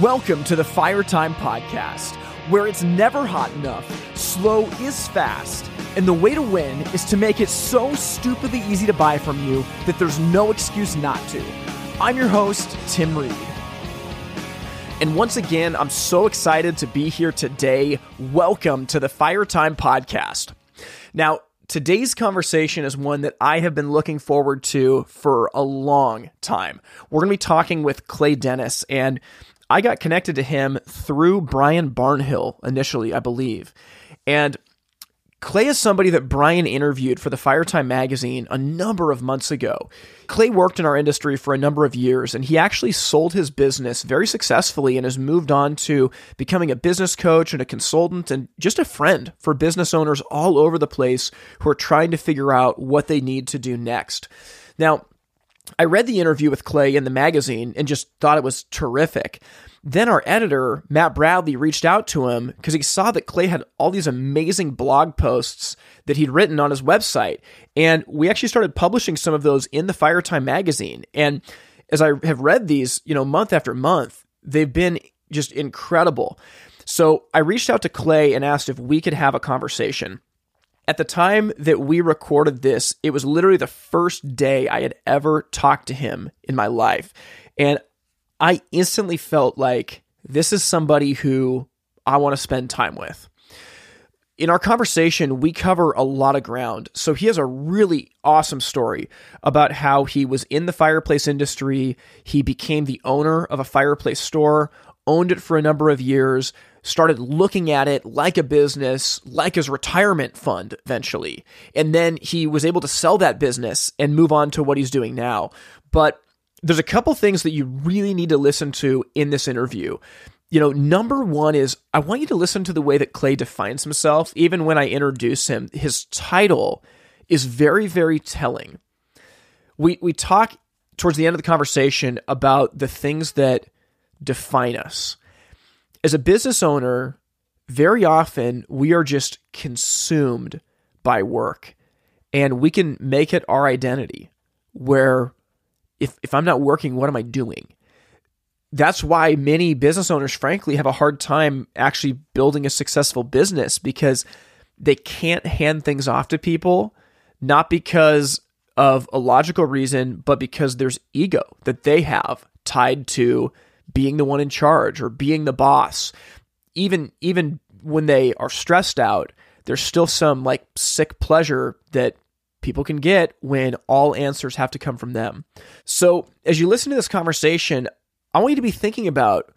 Welcome to the Fire Time Podcast, where it's never hot enough, slow is fast, and the way to win is to make it so stupidly easy to buy from you that there's no excuse not to. I'm your host, Tim Reed. And once again, I'm so excited to be here today. Welcome to the Fire Time Podcast. Now, Today's conversation is one that I have been looking forward to for a long time. We're going to be talking with Clay Dennis, and I got connected to him through Brian Barnhill initially, I believe. And Clay is somebody that Brian interviewed for the Firetime magazine a number of months ago. Clay worked in our industry for a number of years, and he actually sold his business very successfully and has moved on to becoming a business coach and a consultant and just a friend for business owners all over the place who are trying to figure out what they need to do next. Now, I read the interview with Clay in the magazine and just thought it was terrific. Then our editor, Matt Bradley, reached out to him because he saw that Clay had all these amazing blog posts that he'd written on his website. And we actually started publishing some of those in the Firetime magazine. And as I have read these, you know, month after month, they've been just incredible. So I reached out to Clay and asked if we could have a conversation. At the time that we recorded this, it was literally the first day I had ever talked to him in my life. And I instantly felt like this is somebody who I want to spend time with. In our conversation, we cover a lot of ground. So he has a really awesome story about how he was in the fireplace industry. He became the owner of a fireplace store, owned it for a number of years, started looking at it like a business, like his retirement fund eventually. And then he was able to sell that business and move on to what he's doing now. But there's a couple things that you really need to listen to in this interview. You know, number one is I want you to listen to the way that Clay defines himself. Even when I introduce him, his title is very, very telling. We we talk towards the end of the conversation about the things that define us. As a business owner, very often we are just consumed by work and we can make it our identity where if if I'm not working, what am I doing? That's why many business owners, frankly, have a hard time actually building a successful business because they can't hand things off to people, not because of a logical reason, but because there's ego that they have tied to being the one in charge or being the boss. Even even when they are stressed out, there's still some like sick pleasure that people can get when all answers have to come from them. So, as you listen to this conversation, I want you to be thinking about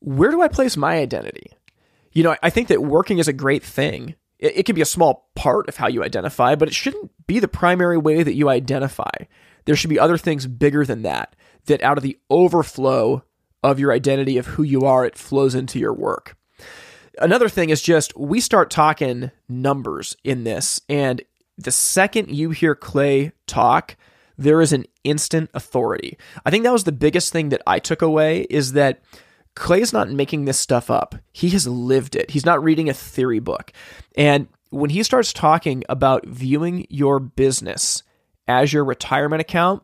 where do I place my identity? You know, I think that working is a great thing. It, it can be a small part of how you identify, but it shouldn't be the primary way that you identify. There should be other things bigger than that, that out of the overflow of your identity of who you are, it flows into your work. Another thing is just we start talking numbers in this, and the second you hear Clay talk, there is an instant authority. I think that was the biggest thing that I took away is that Clay is not making this stuff up. He has lived it. He's not reading a theory book. And when he starts talking about viewing your business as your retirement account,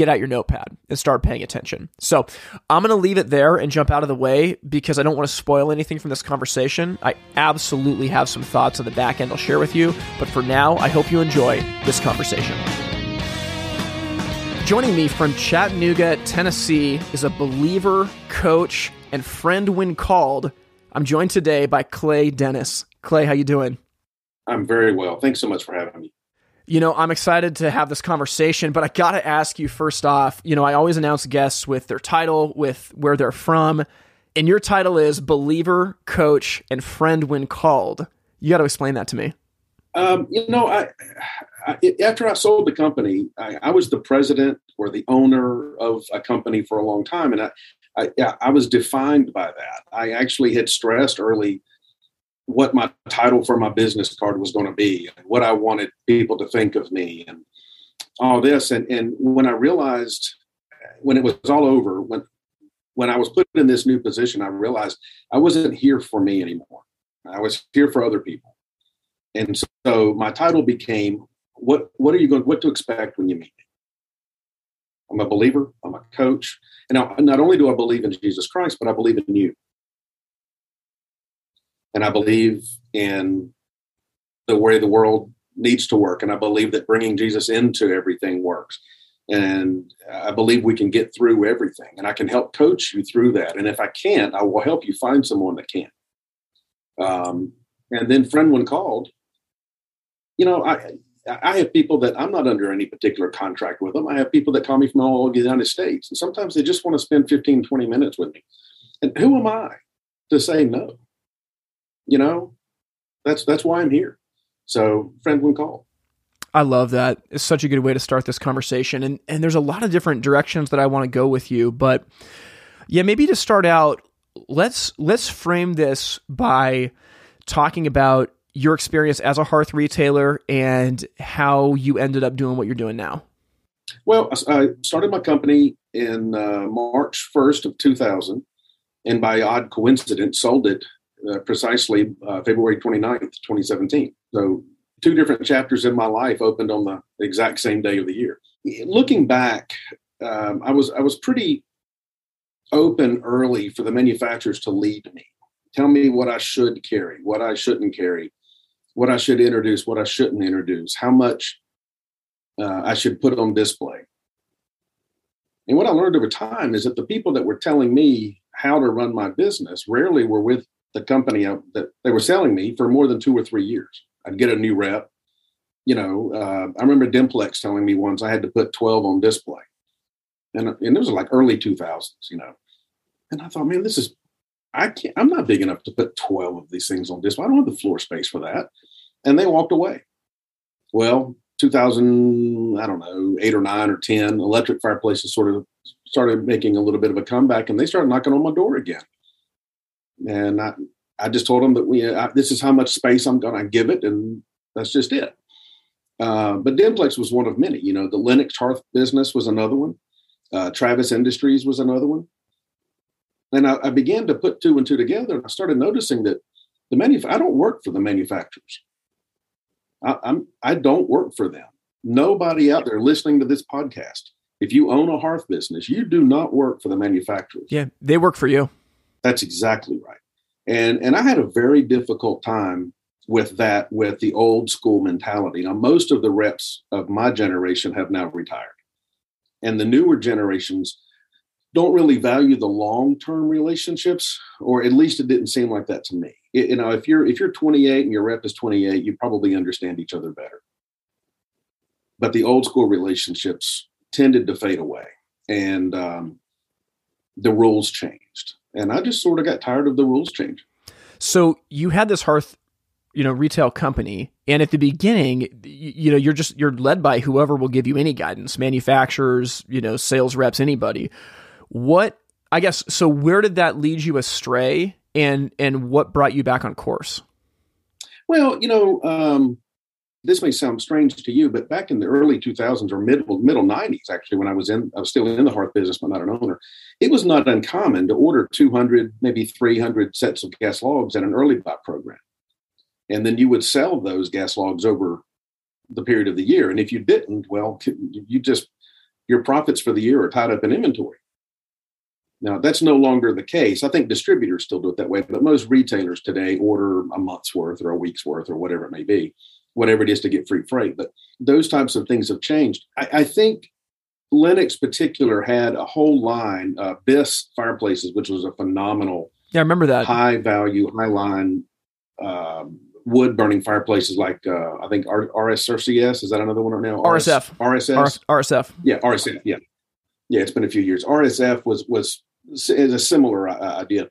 get out your notepad and start paying attention. So I'm going to leave it there and jump out of the way because I don't want to spoil anything from this conversation. I absolutely have some thoughts on the back end I'll share with you, but for now, I hope you enjoy this conversation. Joining me from Chattanooga, Tennessee is a believer, coach, and friend when called. I'm joined today by Clay Dennis. Clay, how you doing? I'm very well. Thanks so much for having me you know, I'm excited to have this conversation, but I got to ask you first off, you know, I always announce guests with their title, with where they're from, and your title is believer, coach, and friend when called. You got to explain that to me. Um, you know, I, I, after I sold the company, I, I, was the president or the owner of a company for a long time, and I, I, I was defined by that. I actually had stressed early what my title for my business card was going to be and what I wanted people to think of me and all this. And, and when I realized when it was all over, when, when I was put in this new position, I realized I wasn't here for me anymore. I was here for other people. And so my title became what what are you going what to expect when you meet me? I'm a believer. I'm a coach. And now, not only do I believe in Jesus Christ, but I believe in you. And I believe in the way the world needs to work. And I believe that bringing Jesus into everything works. And I believe we can get through everything. And I can help coach you through that. And if I can't, I will help you find someone that can. Um, and then friend when called, you know, I I have people that I'm not under any particular contract with them. I have people that call me from all over the United States. And sometimes they just want to spend 15, 20 minutes with me. And who am I to say no? You know, that's that's why I'm here. So friend when call. I love that. It's such a good way to start this conversation. And and there's a lot of different directions that I want to go with you. But yeah, maybe to start out, let's let's frame this by talking about your experience as a hearth retailer and how you ended up doing what you're doing now. Well, I started my company in uh, March 1st of 2000, and by odd coincidence, sold it uh, precisely uh, February 29th, 2017. So, two different chapters in my life opened on the exact same day of the year. Looking back, um, I was I was pretty open early for the manufacturers to lead me, tell me what I should carry, what I shouldn't carry, what I should introduce, what I shouldn't introduce, how much uh, I should put on display. And what I learned over time is that the people that were telling me how to run my business rarely were with the company that they were selling me for more than two or three years. I'd get a new rep. You know, uh, I remember Dimplex telling me once I had to put 12 on display. And, and it was like early 2000s, you know. And I thought, man, this is I can't, I'm not big enough to put 12 of these things on display. I don't have the floor space for that. And they walked away. Well, 2000, I don't know, eight or nine or 10, electric fireplaces sort of started making a little bit of a comeback and they started knocking on my door again. And I, I just told them that we, I, this is how much space I'm going to give it. And that's just it. Uh, but Dimplex was one of many. You know, the Lennox Hearth business was another one. Uh, Travis Industries was another one. And I, I, began to put two and two together. And I started noticing that the manuf- I don't work for the manufacturers. I, I'm I don't work for them. Nobody out there listening to this podcast, if you own a hearth business, you do not work for the manufacturers. Yeah, they work for you. That's exactly right. And and I had a very difficult time with that with the old school mentality. Now most of the reps of my generation have now retired. And the newer generations don't really value the long-term relationships or at least it didn't seem like that to me it, you know if you're if you're 28 and your rep is 28 you probably understand each other better but the old school relationships tended to fade away and um, the rules changed and i just sort of got tired of the rules change. so you had this hearth you know retail company and at the beginning you, you know you're just you're led by whoever will give you any guidance manufacturers you know sales reps anybody what I guess so where did that lead you astray and and what brought you back on course? Well, you know, um, this may sound strange to you, but back in the early 2000s or middle middle 90s, actually, when I was in, I was still in the hearth business, but not an owner. It was not uncommon to order 200, maybe 300 sets of gas logs at an early buy program, and then you would sell those gas logs over the period of the year. And if you didn't, well, you just your profits for the year are tied up in inventory. Now, that's no longer the case. I think distributors still do it that way, but most retailers today order a month's worth or a week's worth or whatever it may be, whatever it is to get free freight. But those types of things have changed. I, I think Lennox particular had a whole line, uh, BIS fireplaces, which was a phenomenal, yeah, I remember that high value, high line um, wood burning fireplaces like uh, I think R- RSRCS is that another one right now? RSF, RSS, RSF, yeah, RSF, yeah, yeah. It's been a few years. RSF was was is a similar uh, idea.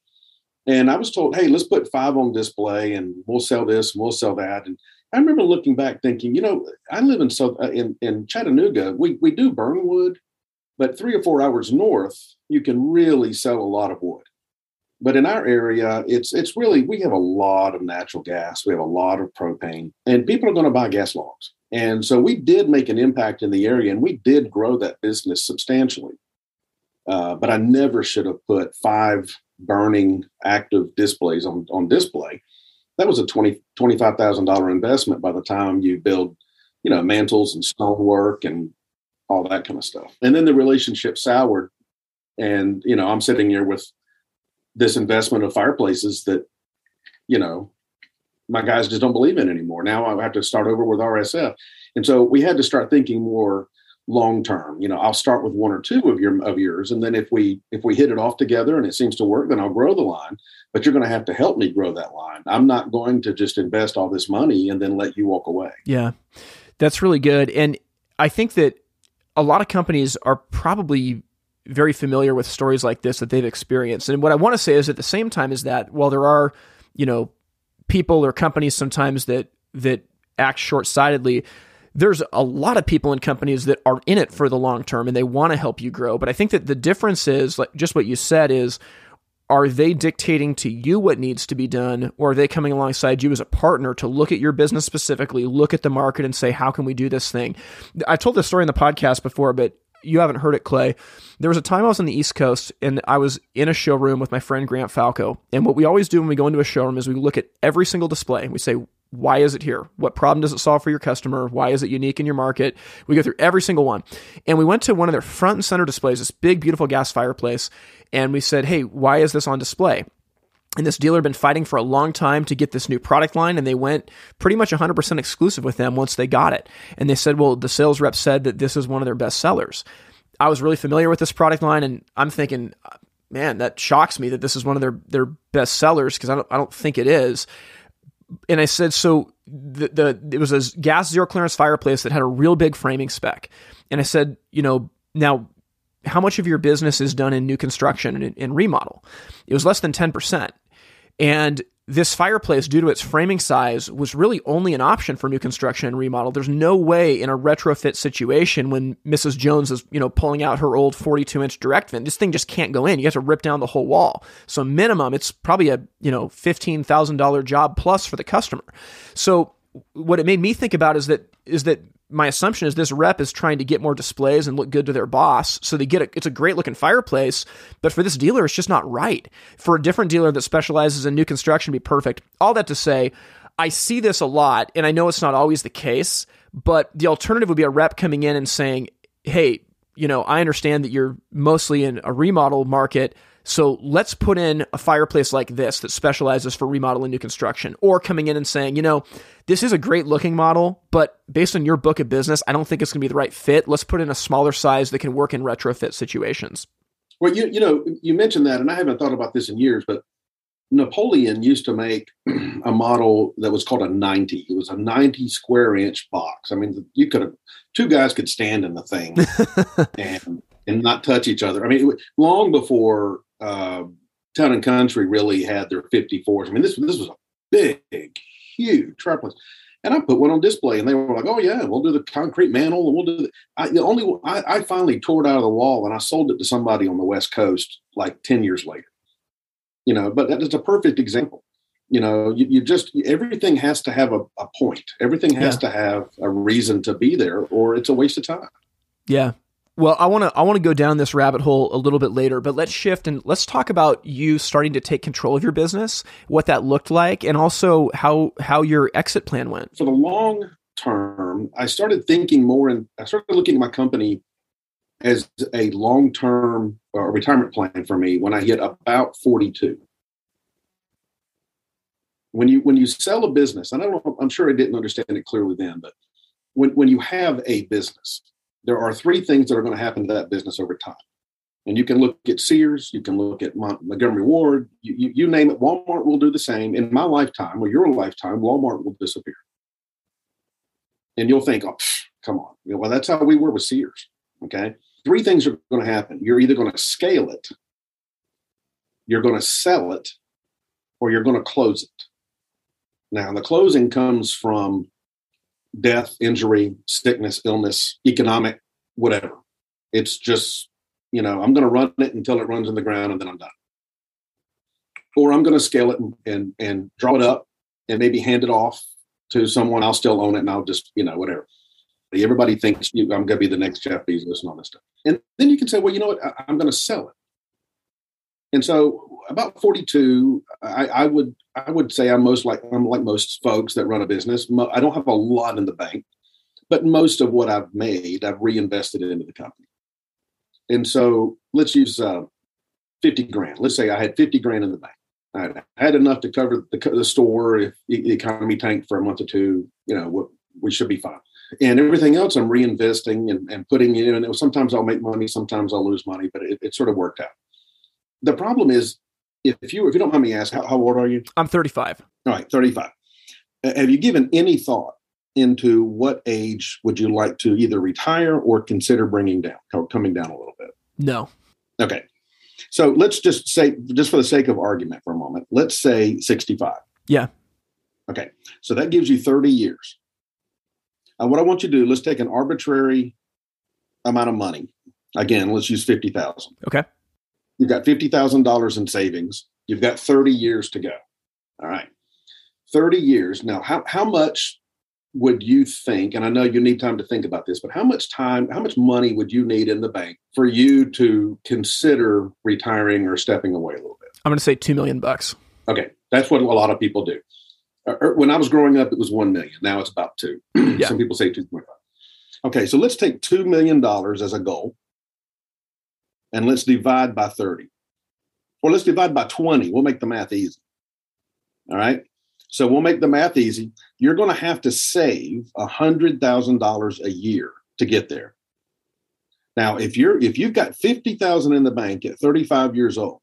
And I was told, hey, let's put five on display and we'll sell this and we'll sell that. And I remember looking back thinking, you know, I live in South, uh, in, in Chattanooga. We, we do burn wood, but three or four hours north, you can really sell a lot of wood. But in our area, it's it's really we have a lot of natural gas, we have a lot of propane, and people are going to buy gas logs. And so we did make an impact in the area, and we did grow that business substantially. Uh, but I never should have put five burning active displays on, on display. That was a twenty twenty five thousand dollar investment by the time you build, you know, mantles and stonework and all that kind of stuff. And then the relationship soured. And, you know, I'm sitting here with this investment of fireplaces that, you know, my guys just don't believe in anymore. Now I have to start over with RSF. And so we had to start thinking more long term. You know, I'll start with one or two of your of yours, and then if we if we hit it off together and it seems to work, then I'll grow the line. But you're going to have to help me grow that line. I'm not going to just invest all this money and then let you walk away. Yeah, that's really good, and I think that a lot of companies are probably very familiar with stories like this that they've experienced. And what I want to say is at the same time is that while there are, you know, people or companies sometimes that that act short-sightedly, there's a lot of people in companies that are in it for the long term and they want to help you grow. But I think that the difference is like just what you said is are they dictating to you what needs to be done or are they coming alongside you as a partner to look at your business specifically look at the market and say how can we do this thing i told this story in the podcast before but you haven't heard it clay there was a time i was on the east coast and i was in a showroom with my friend grant falco and what we always do when we go into a showroom is we look at every single display and we say why is it here? What problem does it solve for your customer? Why is it unique in your market? We go through every single one. And we went to one of their front and center displays, this big, beautiful gas fireplace. And we said, hey, why is this on display? And this dealer had been fighting for a long time to get this new product line, and they went pretty much 100% exclusive with them once they got it. And they said, well, the sales rep said that this is one of their best sellers. I was really familiar with this product line, and I'm thinking, man, that shocks me that this is one of their, their best sellers because I don't, I don't think it is and I said, so the, the it was a gas zero clearance fireplace that had a real big framing spec. And I said, you know, now how much of your business is done in new construction and, and remodel? It was less than 10%. And this fireplace, due to its framing size, was really only an option for new construction and remodel. There's no way in a retrofit situation when Mrs. Jones is, you know, pulling out her old 42 inch direct vent, this thing just can't go in. You have to rip down the whole wall. So minimum, it's probably a, you know, $15,000 job plus for the customer. So what it made me think about is that, is that my assumption is this rep is trying to get more displays and look good to their boss. So they get a, it's a great looking fireplace, but for this dealer, it's just not right. For a different dealer that specializes in new construction, be perfect. All that to say, I see this a lot, and I know it's not always the case, but the alternative would be a rep coming in and saying, Hey, you know, I understand that you're mostly in a remodel market. So let's put in a fireplace like this that specializes for remodel and new construction, or coming in and saying, you know, this is a great looking model, but based on your book of business, I don't think it's going to be the right fit. Let's put in a smaller size that can work in retrofit situations. Well, you you know, you mentioned that, and I haven't thought about this in years, but Napoleon used to make a model that was called a 90. It was a 90 square inch box. I mean, you could have two guys could stand in the thing and and not touch each other. I mean, long before uh, Town and Country really had their 54s. I mean, this this was a big, huge fireplace. And I put one on display, and they were like, "Oh yeah, we'll do the concrete mantle, and we'll do the." I, the only I, I finally tore it out of the wall, and I sold it to somebody on the West Coast like ten years later. You know, but that is a perfect example. You know, you, you just everything has to have a, a point. Everything has yeah. to have a reason to be there, or it's a waste of time. Yeah, well, I want to I want to go down this rabbit hole a little bit later, but let's shift and let's talk about you starting to take control of your business, what that looked like, and also how how your exit plan went. For the long term, I started thinking more and I started looking at my company as a long term uh, retirement plan for me when I hit about 42. When you when you sell a business, and I don't know, I'm sure I didn't understand it clearly then, but when when you have a business there are three things that are going to happen to that business over time. And you can look at Sears, you can look at Montgomery Ward, you, you, you, name it. Walmart will do the same. In my lifetime or your lifetime, Walmart will disappear. And you'll think, oh, come on. Well, that's how we were with Sears. Okay. Three things are going to happen. You're either going to scale it, you're going to sell it, or you're going to close it. Now, the closing comes from death, injury, sickness, illness, economic, whatever. It's just, you know, I'm going to run it until it runs in the ground and then I'm done. Or I'm going to scale it and, and, and draw it up and maybe hand it off to someone. I'll still own it and I'll just, you know, whatever. Everybody thinks you, I'm going to be the next Jeff Bezos and all this stuff. And then you can say, well, you know what? I, I'm going to sell it. And so about 42, I, I, would I would say I'm most like I'm like most folks that run a business. I don't have a lot in the bank, but most of what I've made, I've reinvested it into the company. And so let's use uh, 50 grand. Let's say I had 50 grand in the bank. I had enough to cover the, the store if the economy tanked for a month or two. You know, we should be fine. And everything else, I'm reinvesting and, and putting in. And sometimes I'll make money, sometimes I'll lose money, but it, it sort of worked out. The problem is, if you if you don't mind me asking, how, how old are you? I'm 35. All right, 35. Have you given any thought into what age would you like to either retire or consider bringing down, coming down a little bit? No. Okay. So let's just say, just for the sake of argument for a moment, let's say 65. Yeah. Okay. So that gives you 30 years. Uh, what I want you to do, let's take an arbitrary amount of money. Again, let's use 50,000. Okay. You've got $50,000 in savings. You've got 30 years to go. All right. 30 years. Now, how, how much would you think, and I know you need time to think about this, but how much time, how much money would you need in the bank for you to consider retiring or stepping away a little bit? I'm going to say 2 million bucks. Okay. That's what a lot of people do. Uh, er, when I was growing up, it was 1 million. Now it's about two. yeah. Some people say 2.5. Okay. So let's take $2 million as a goal and let's divide by 30. Or let's divide by 20. We'll make the math easy. All right. So we'll make the math easy. You're going to have to save $100,000 a year to get there. Now, if you're if you've got 50,000 in the bank at 35 years old,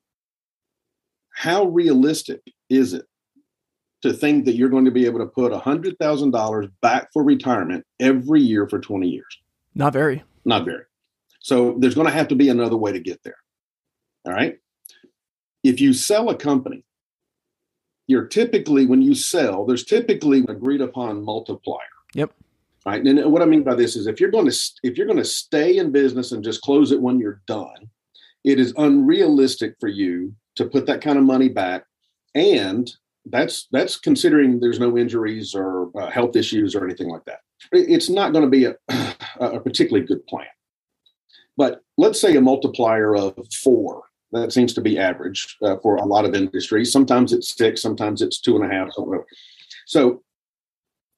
how realistic is it to think that you're going to be able to put $100,000 back for retirement every year for 20 years? Not very. Not very. So there's going to have to be another way to get there. All right. If you sell a company you're typically when you sell, there's typically an agreed upon multiplier. Yep. Right. And what I mean by this is if you're going to if you're going to stay in business and just close it when you're done, it is unrealistic for you to put that kind of money back. And that's that's considering there's no injuries or uh, health issues or anything like that. It's not going to be a, a particularly good plan. But let's say a multiplier of four that seems to be average uh, for a lot of industries. Sometimes it's six, sometimes it's two and a half. So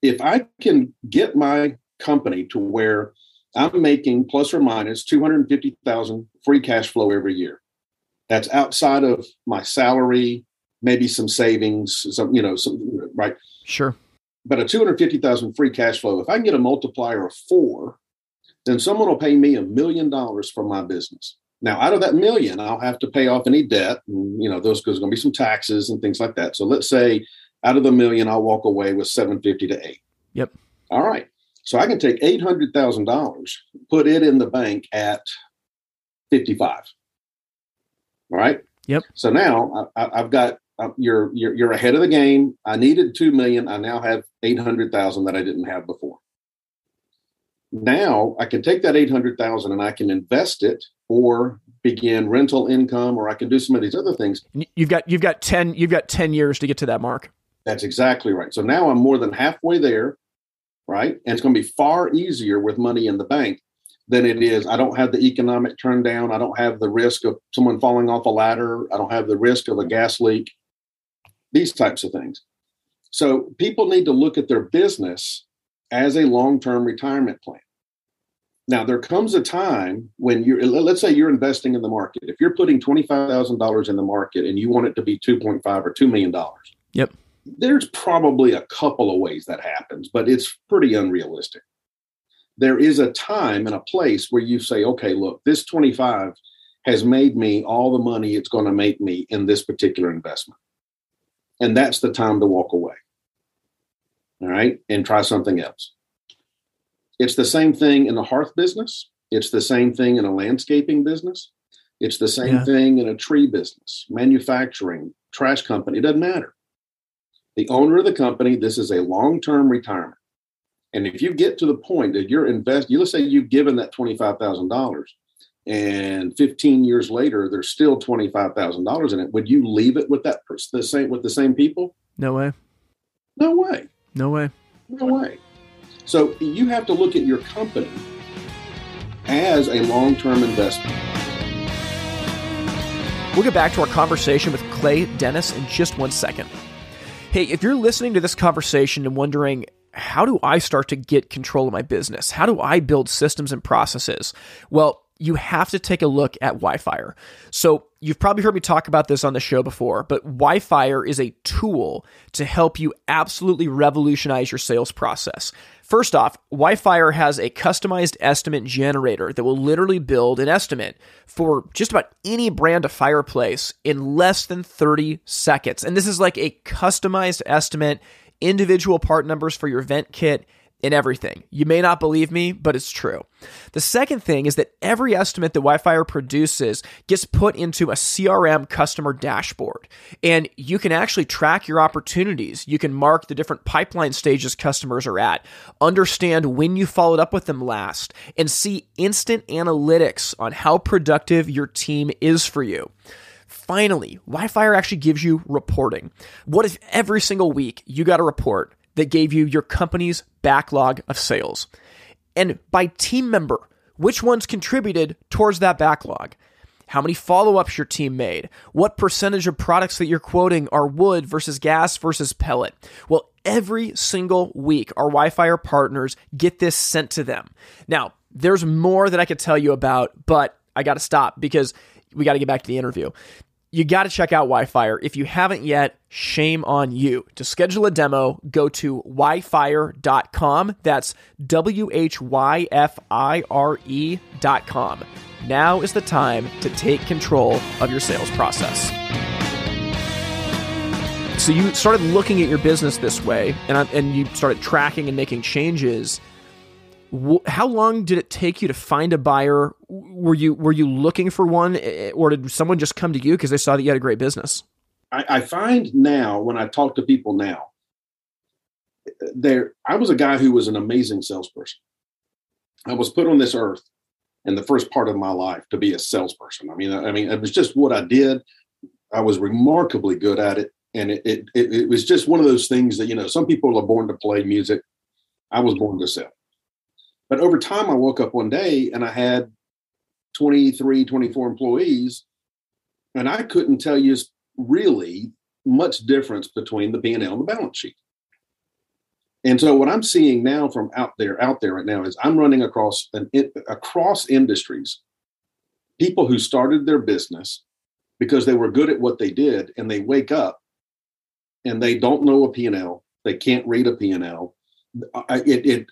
if I can get my company to where I'm making plus or minus 250,000 free cash flow every year. That's outside of my salary, maybe some savings, some, you know, some, right? Sure. But a 250,000 free cash flow, if I can get a multiplier of four, then someone will pay me a million dollars for my business. Now, out of that million, I'll have to pay off any debt. And, you know, those there's going to be some taxes and things like that. So let's say out of the million, I'll walk away with 750 to eight. Yep. All right. So I can take $800,000, put it in the bank at 55. All right. Yep. So now I, have got uh, you're, you're you're ahead of the game. I needed two million. I now have eight hundred thousand that I didn't have before. Now I can take that eight hundred thousand and I can invest it or begin rental income or I can do some of these other things. You've got you've got 10 you've got 10 years to get to that mark. That's exactly right. So now I'm more than halfway there, right? And it's going to be far easier with money in the bank than it is. I don't have the economic turn down. I don't have the risk of someone falling off a ladder. I don't have the risk of a gas leak. These types of things. So people need to look at their business as a long-term retirement plan. Now, there comes a time when you're, let's say you're investing in the market. If you're putting $25,000 in the market and you want it to be 2.5 or $2 million. Yep. There's probably a couple of ways that happens, but it's pretty unrealistic. There is a time and a place where you say, okay, look, this 25 has made me all the money it's going to make me in this particular investment. And that's the time to walk away. All right. And try something else. It's the same thing in the hearth business. It's the same thing in a landscaping business. It's the same yeah. thing in a tree business, manufacturing, trash company. It doesn't matter. The owner of the company, this is a long term retirement. And if you get to the point that you're invest, you let's say you've given that twenty five thousand dollars, and fifteen years later there's still twenty five thousand dollars in it. Would you leave it with that the same with the same people? No way. No way. No way. No way. So you have to look at your company as a long term investment. We'll get back to our conversation with Clay Dennis in just one second. Hey, if you're listening to this conversation and wondering, how do I start to get control of my business? How do I build systems and processes? Well, you have to take a look at Wyfire. So, you've probably heard me talk about this on the show before, but Wyfire is a tool to help you absolutely revolutionize your sales process. First off, Wyfire has a customized estimate generator that will literally build an estimate for just about any brand of fireplace in less than 30 seconds. And this is like a customized estimate, individual part numbers for your vent kit in everything. You may not believe me, but it's true. The second thing is that every estimate that Wyfire produces gets put into a CRM customer dashboard. And you can actually track your opportunities. You can mark the different pipeline stages customers are at, understand when you followed up with them last, and see instant analytics on how productive your team is for you. Finally, Wyfire actually gives you reporting. What if every single week you got a report that gave you your company's backlog of sales. And by team member, which ones contributed towards that backlog? How many follow ups your team made? What percentage of products that you're quoting are wood versus gas versus pellet? Well, every single week, our Wyfire partners get this sent to them. Now, there's more that I could tell you about, but I got to stop because we got to get back to the interview you got to check out Wyfire. If you haven't yet, shame on you. To schedule a demo, go to wyfire.com. That's W H Y F I R E.com. Now is the time to take control of your sales process. So you started looking at your business this way, and, and you started tracking and making changes how long did it take you to find a buyer? Were you were you looking for one, eh, or did someone just come to you because they saw that you had a great business? I, I find now when I talk to people now, there I was a guy who was an amazing salesperson. I was put on this earth in the first part of my life to be a salesperson. I mean, I mean, it was just what I did. I was remarkably good at it, and it it, it was just one of those things that you know some people are born to play music. I was born to sell but over time, I woke up one day and I had 23, 24 employees, and I couldn't tell you really much difference between the P&L and the balance sheet. And so what I'm seeing now from out there, out there right now is I'm running across an across industries, people who started their business because they were good at what they did, and they wake up and they don't know a P&L, they can't read a P&L. It, it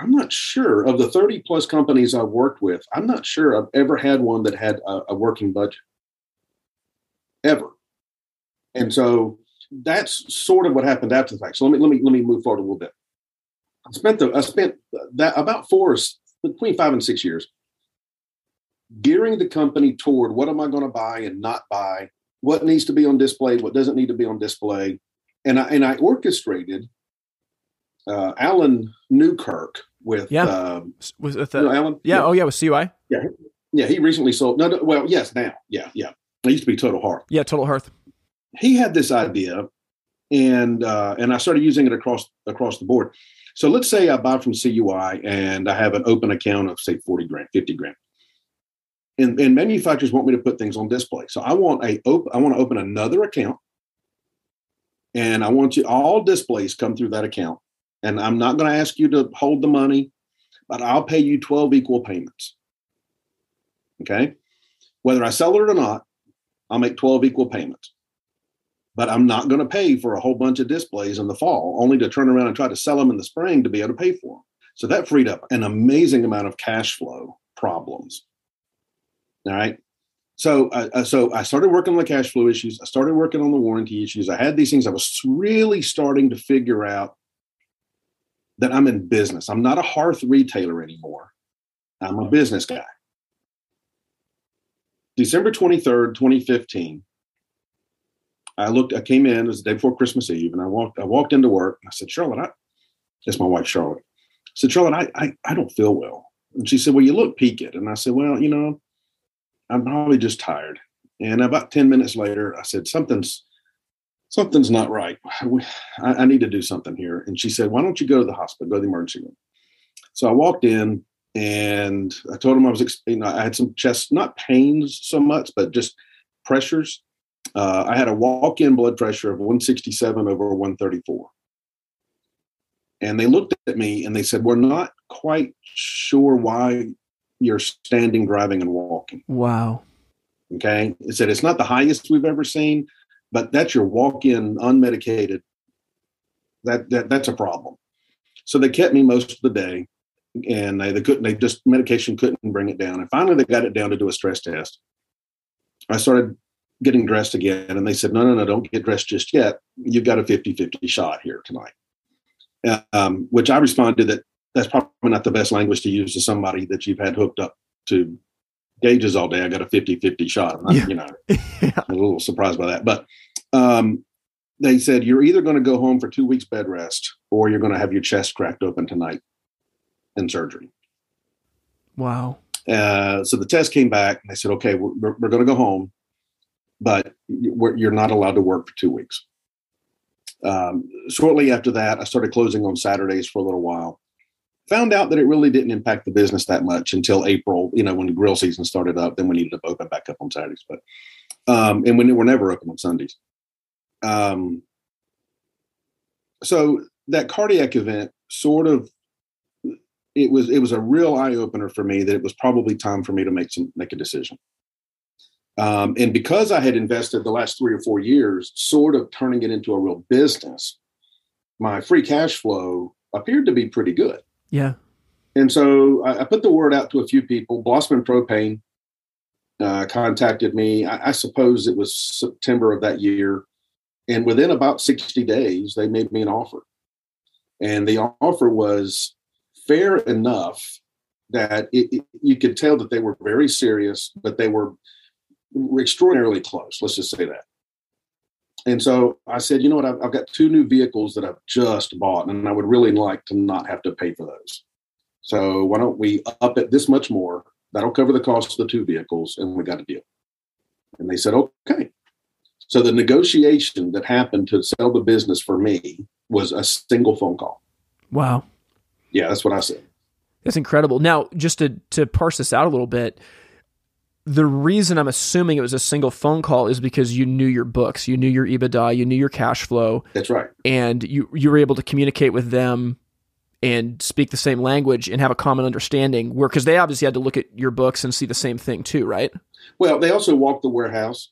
I'm not sure of the 30 plus companies I've worked with, I'm not sure I've ever had one that had a, a working budget. Ever. And so that's sort of what happened after the fact. So let me let me let me move forward a little bit. I spent the I spent that about four between five and six years gearing the company toward what am I going to buy and not buy, what needs to be on display, what doesn't need to be on display, and I and I orchestrated uh, Alan Newkirk with yeah. uh, with, with uh, you know, Alan? yeah, yeah, oh yeah with CUI yeah yeah he recently sold no, no well yes now yeah yeah. It used to be Total Hearth. Yeah Total Hearth. He had this idea and uh, and I started using it across across the board. So let's say I buy from CUI and I have an open account of say 40 grand 50 grand. And, and manufacturers want me to put things on display. So I want a op- I want to open another account and I want you all displays come through that account and I'm not going to ask you to hold the money, but I'll pay you 12 equal payments. Okay. Whether I sell it or not, I'll make 12 equal payments. But I'm not going to pay for a whole bunch of displays in the fall, only to turn around and try to sell them in the spring to be able to pay for them. So that freed up an amazing amount of cash flow problems. All right. So, uh, so I started working on the cash flow issues. I started working on the warranty issues. I had these things. I was really starting to figure out that I'm in business. I'm not a hearth retailer anymore. I'm a business guy. December 23rd, 2015, I looked, I came in, it was the day before Christmas Eve, and I walked, I walked into work. and I said, Charlotte, I, that's my wife, Charlotte. I said, Charlotte, I, I, I don't feel well. And she said, Well, you look peaked. And I said, Well, you know, I'm probably just tired. And about 10 minutes later, I said, Something's something's not right. I, I, need to do something here. And she said, why don't you go to the hospital, go to the emergency room? So I walked in and I told him I was, you know, I had some chest, not pains so much, but just pressures. Uh, I had a walk-in blood pressure of 167 over 134. And they looked at me and they said, We're not quite sure why you're standing, driving, and walking. Wow. Okay. It said, It's not the highest we've ever seen, but that's your walk in unmedicated. That, that That's a problem. So they kept me most of the day and they, they couldn't, they just, medication couldn't bring it down. And finally, they got it down to do a stress test. I started getting dressed again, and they said, No, no, no, don't get dressed just yet. You've got a 50 50 shot here tonight um, which I responded that that's probably not the best language to use to somebody that you've had hooked up to gauges all day. I got a 50 50 shot. I, yeah. You know, yeah. a little surprised by that. But um, they said, you're either going to go home for two weeks bed rest or you're going to have your chest cracked open tonight in surgery. Wow. Uh, so the test came back and they said, okay, we're, we're going to go home, but you're not allowed to work for two weeks. Um, shortly after that, I started closing on Saturdays for a little while. Found out that it really didn't impact the business that much until April, you know, when the grill season started up. Then we needed to open back up on Saturdays, but um, and when we're never open on Sundays. Um, so that cardiac event sort of it was it was a real eye opener for me that it was probably time for me to make some make a decision. Um, and because I had invested the last three or four years, sort of turning it into a real business, my free cash flow appeared to be pretty good. Yeah. And so I, I put the word out to a few people. Blossman Propane uh, contacted me. I, I suppose it was September of that year. And within about 60 days, they made me an offer. And the offer was fair enough that it, it, you could tell that they were very serious, but they were extraordinarily close. Let's just say that. And so I said, you know what? I've, I've, got two new vehicles that I've just bought, and I would really like to not have to pay for those. So why don't we up it this much more? That'll cover the cost of the two vehicles, and we got a deal. And they said, okay. So the negotiation that happened to sell the business for me was a single phone call. Wow. Yeah, that's what I said. That's incredible. Now, just to to parse this out a little bit, the reason I'm assuming it was a single phone call is because you knew your books, you knew your EBITDA, you knew your cash flow. That's right. And you you were able to communicate with them and speak the same language and have a common understanding. Where because they obviously had to look at your books and see the same thing too, right? Well, they also walked the warehouse.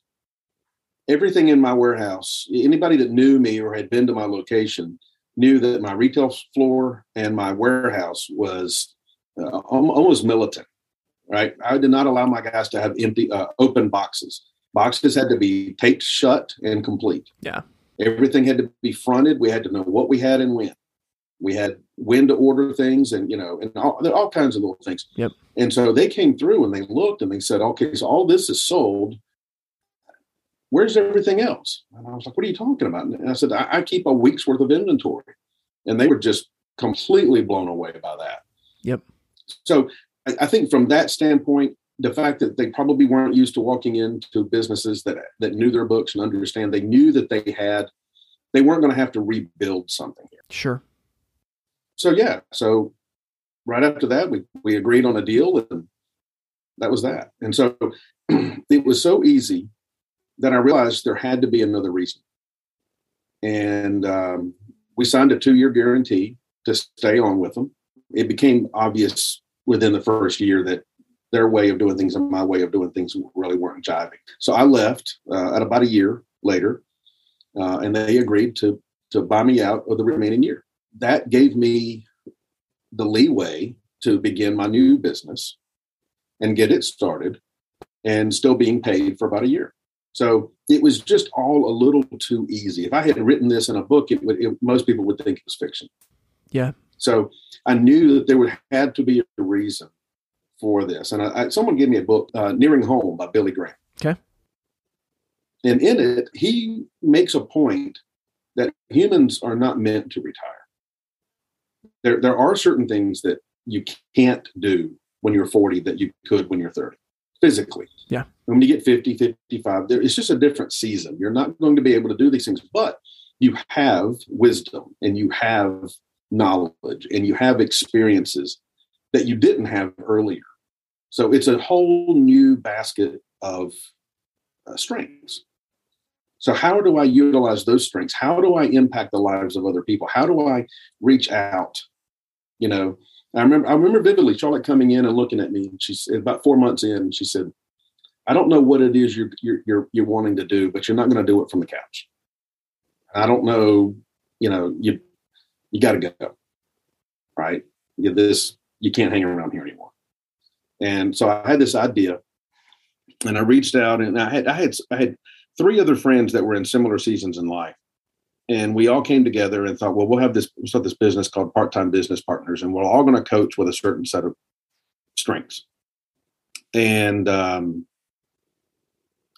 Everything in my warehouse, anybody that knew me or had been to my location knew that my retail floor and my warehouse was uh, almost militant right? I did not allow my guys to have empty, uh, open boxes. Boxes had to be taped shut and complete. Yeah. Everything had to be fronted. We had to know what we had and when. We had when to order things and, you know, and all, all kinds of little things. Yep. And so they came through and they looked and they said, okay, so all this is sold. Where's everything else? And I was like, what are you talking about? And I said, I, I keep a week's worth of inventory. And they were just completely blown away by that. Yep. So I, think from that standpoint, the fact that they probably weren't used to walking into businesses that that knew their books and understand, they knew that they had, they weren't going to have to rebuild something here. Sure. So yeah, so right after that, we we agreed on a deal, and that was that. And so it was so easy that I realized there had to be another reason. And um, we signed a two-year guarantee to stay on with them. It became obvious within the first year that their way of doing things and my way of doing things really weren't jiving. So I left uh, at about a year later, uh, and they agreed to to buy me out of the remaining year. That gave me the leeway to begin my new business and get it started, and still being paid for about a year. So it was just all a little too easy. If I had written this in a book, it would it, most people would think it was fiction. Yeah, so I knew that there would had to be a reason for this. And I, I, someone gave me a book, uh, Nearing Home by Billy Graham. Okay. And in it, he makes a point that humans are not meant to retire. There, there are certain things that you can't do when you're 40 that you could when you're 30 physically. Yeah. When you get 50, 55, there, it's just a different season. You're not going to be able to do these things, but you have wisdom and you have knowledge and you have experiences that you didn't have earlier. So it's a whole new basket of uh, strengths. So, how do I utilize those strengths? How do I impact the lives of other people? How do I reach out? You know, I remember I remember vividly Charlotte coming in and looking at me. She's about four months in, she said, "I don't know what it is you're you're you're, you're wanting to do, but you're not going to do it from the couch. I don't know. You know, you you got to go, right? You, this you can't hang around here anymore." And so I had this idea, and I reached out, and I had I had I had three other friends that were in similar seasons in life. And we all came together and thought, well, we'll have this, we'll start this business called Part Time Business Partners, and we're all going to coach with a certain set of strengths. And um,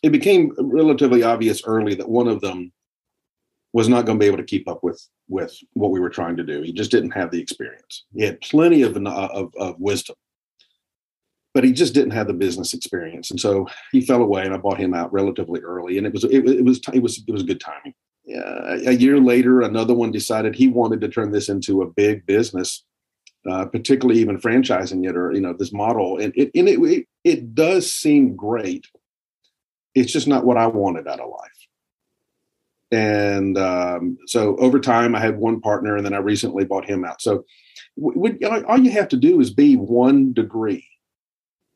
it became relatively obvious early that one of them was not going to be able to keep up with with what we were trying to do. He just didn't have the experience. He had plenty of of, of wisdom, but he just didn't have the business experience, and so he fell away. And I bought him out relatively early, and it was it, it was it was it was good timing uh, a year later, another one decided he wanted to turn this into a big business, uh, particularly even franchising it or you know this model. And it and it, it, it does seem great. It's just not what I wanted out of life. And um, so over time, I had one partner, and then I recently bought him out. So we, all you have to do is be one degree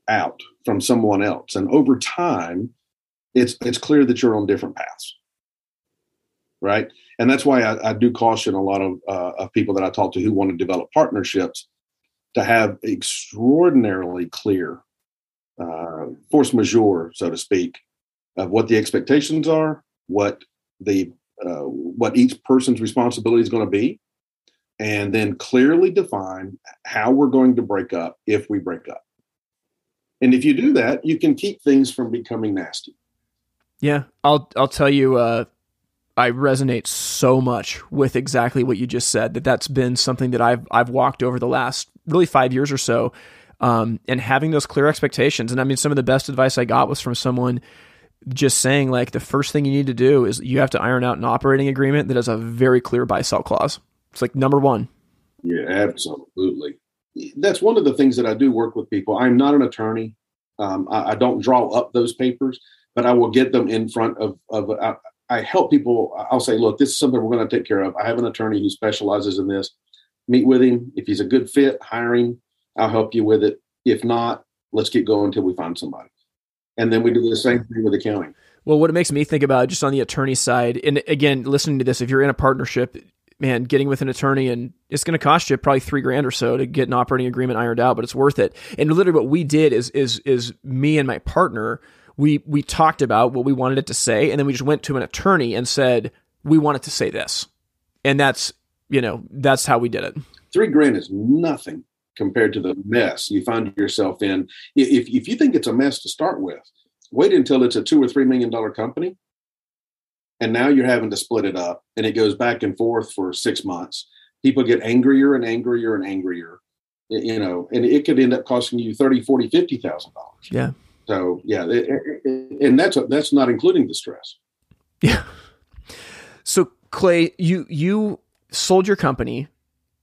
out from someone else, and over time, it's it's clear that you're on different paths right? And that's why I, I do caution a lot of, uh, of people that I talk to who want to develop partnerships to have extraordinarily clear uh, force majeure, so to speak, of what the expectations are, what the uh, what each person's responsibility is going to be, and then clearly define how we're going to break up if we break up. And if you do that, you can keep things from becoming nasty. Yeah, I'll I'll tell you. Uh, I resonate so much with exactly what you just said. That that's been something that I've I've walked over the last really five years or so, um, and having those clear expectations. And I mean, some of the best advice I got was from someone just saying like the first thing you need to do is you have to iron out an operating agreement that has a very clear buy sell clause. It's like number one. Yeah, absolutely. That's one of the things that I do work with people. I'm not an attorney. Um, I, I, don't draw up those papers, but I will get them in front of of. Uh, I help people. I'll say, look, this is something we're going to take care of. I have an attorney who specializes in this. Meet with him. If he's a good fit, him. I'll help you with it. If not, let's get going until we find somebody. And then we do the same thing with accounting. Well, what it makes me think about just on the attorney side, and again, listening to this, if you're in a partnership, man, getting with an attorney and it's going to cost you probably three grand or so to get an operating agreement ironed out, but it's worth it. And literally, what we did is is is me and my partner we we talked about what we wanted it to say, and then we just went to an attorney and said we want it to say this, and that's you know that's how we did it. Three grand is nothing compared to the mess you find yourself in. If if you think it's a mess to start with, wait until it's a two or three million dollar company, and now you're having to split it up, and it goes back and forth for six months. People get angrier and angrier and angrier you know and it could end up costing you 30 40 50 thousand dollars yeah so yeah, it, it, and that's that's not including the stress. Yeah. So Clay, you you sold your company,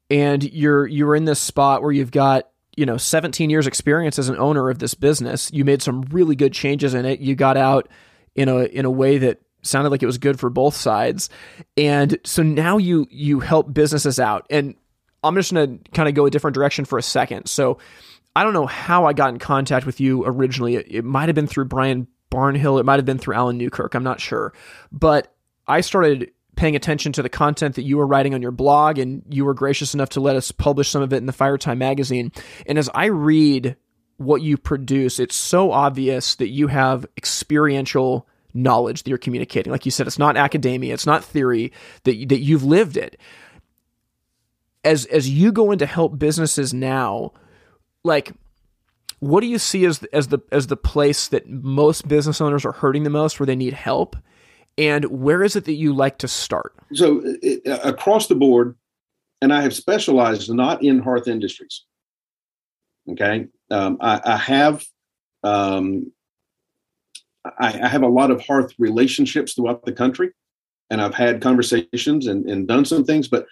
and you're you're in this spot where you've got you know 17 years experience as an owner of this business. You made some really good changes in it. You got out in a in a way that sounded like it was good for both sides, and so now you you help businesses out. And I'm just going to kind of go a different direction for a second. So I don't know how I got in contact with you originally. It, it might have been through Brian Barnhill. It might have been through Alan Newkirk. I'm not sure. But I started paying attention to the content that you were writing on your blog, and you were gracious enough to let us publish some of it in the Firetime magazine. And as I read what you produce, it's so obvious that you have experiential knowledge that you're communicating. Like you said, it's not academia, it's not theory, that, that you've lived it. As, as you go into help businesses now, like what do you see as as the as the place that most business owners are hurting the most where they need help and where is it that you like to start? So it, across the board and i have specialized not in hearth industries. Okay? Um, I, I, have um, I, I, have a lot of hearth relationships throughout the country and i've had conversations and, and done some things but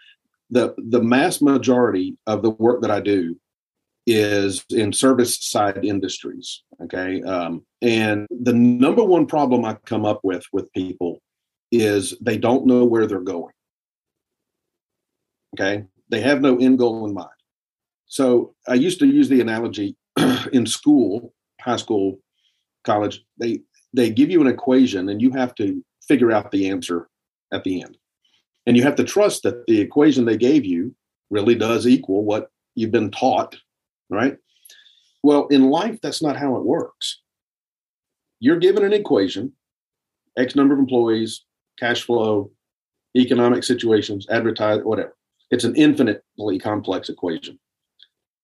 the the mass majority of the work that i do is in service side industries. Okay. Um, and the number one problem I come up with with people is they don't know where they're going. Okay. They have no end goal in mind. So I used to use the analogy in school, high school, college. They they give you an equation and you have to figure out the answer at the end. And you have to trust that the equation they gave you really does equal what you've been taught, right? Well, in life, that's not how it works. You're given an equation, X number of employees, cash flow, economic situations, advertise, whatever. It's an infinitely complex equation.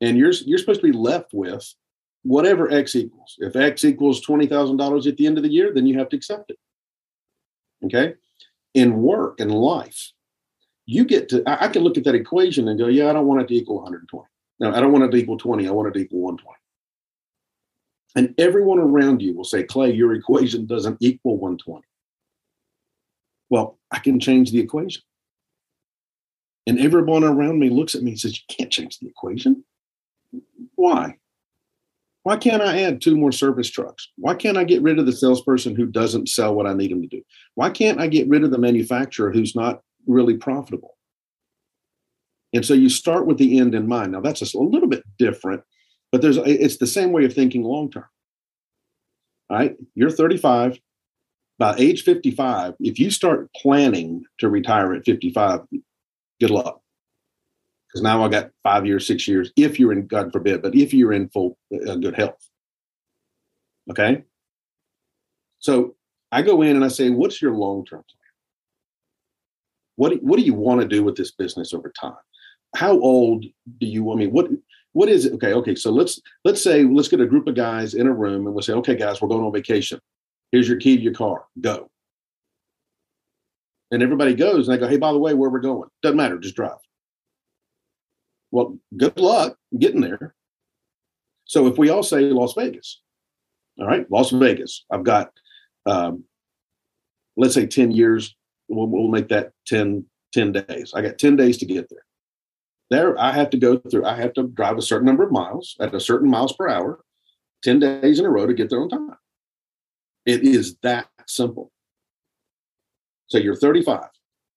And you're, you're supposed to be left with whatever X equals. If X equals $20,000 at the end of the year, then you have to accept it. Okay. In work and life, you get to, I, I can look at that equation and go, yeah, I don't want it to equal 120. No, I don't want it to equal 20. I want it to equal 120. And everyone around you will say, Clay, your equation doesn't equal 120. Well, I can change the equation. And everyone around me looks at me and says, You can't change the equation. Why? Why can't I add two more service trucks? Why can't I get rid of the salesperson who doesn't sell what I need him to do? Why can't I get rid of the manufacturer who's not really profitable? And so you start with the end in mind. Now that's a little bit different, but there's it's the same way of thinking long term. All right, you're 35. By age 55, if you start planning to retire at 55, good luck because now I got five years, six years, if you're in, God forbid, but if you're in full uh, good health. Okay. So I go in and I say, what's your long term plan? What, what do you want to do with this business over time? How old do you, I mean, what, what is it? Okay. Okay. So let's, let's say, let's get a group of guys in a room and we'll say, okay, guys, we're going on vacation. Here's your key to your car. Go. And everybody goes and they go, hey, by the way, where we're going? Doesn't matter. Just drive. Well, good luck getting there. So if we all say Las Vegas, all right, Las Vegas, I've got, um, let's say 10 years, we'll, we'll make that 10, 10 days. I got 10 days to get there. There, I have to go through, I have to drive a certain number of miles at a certain miles per hour, 10 days in a row to get there on time. It is that simple. So you're 35.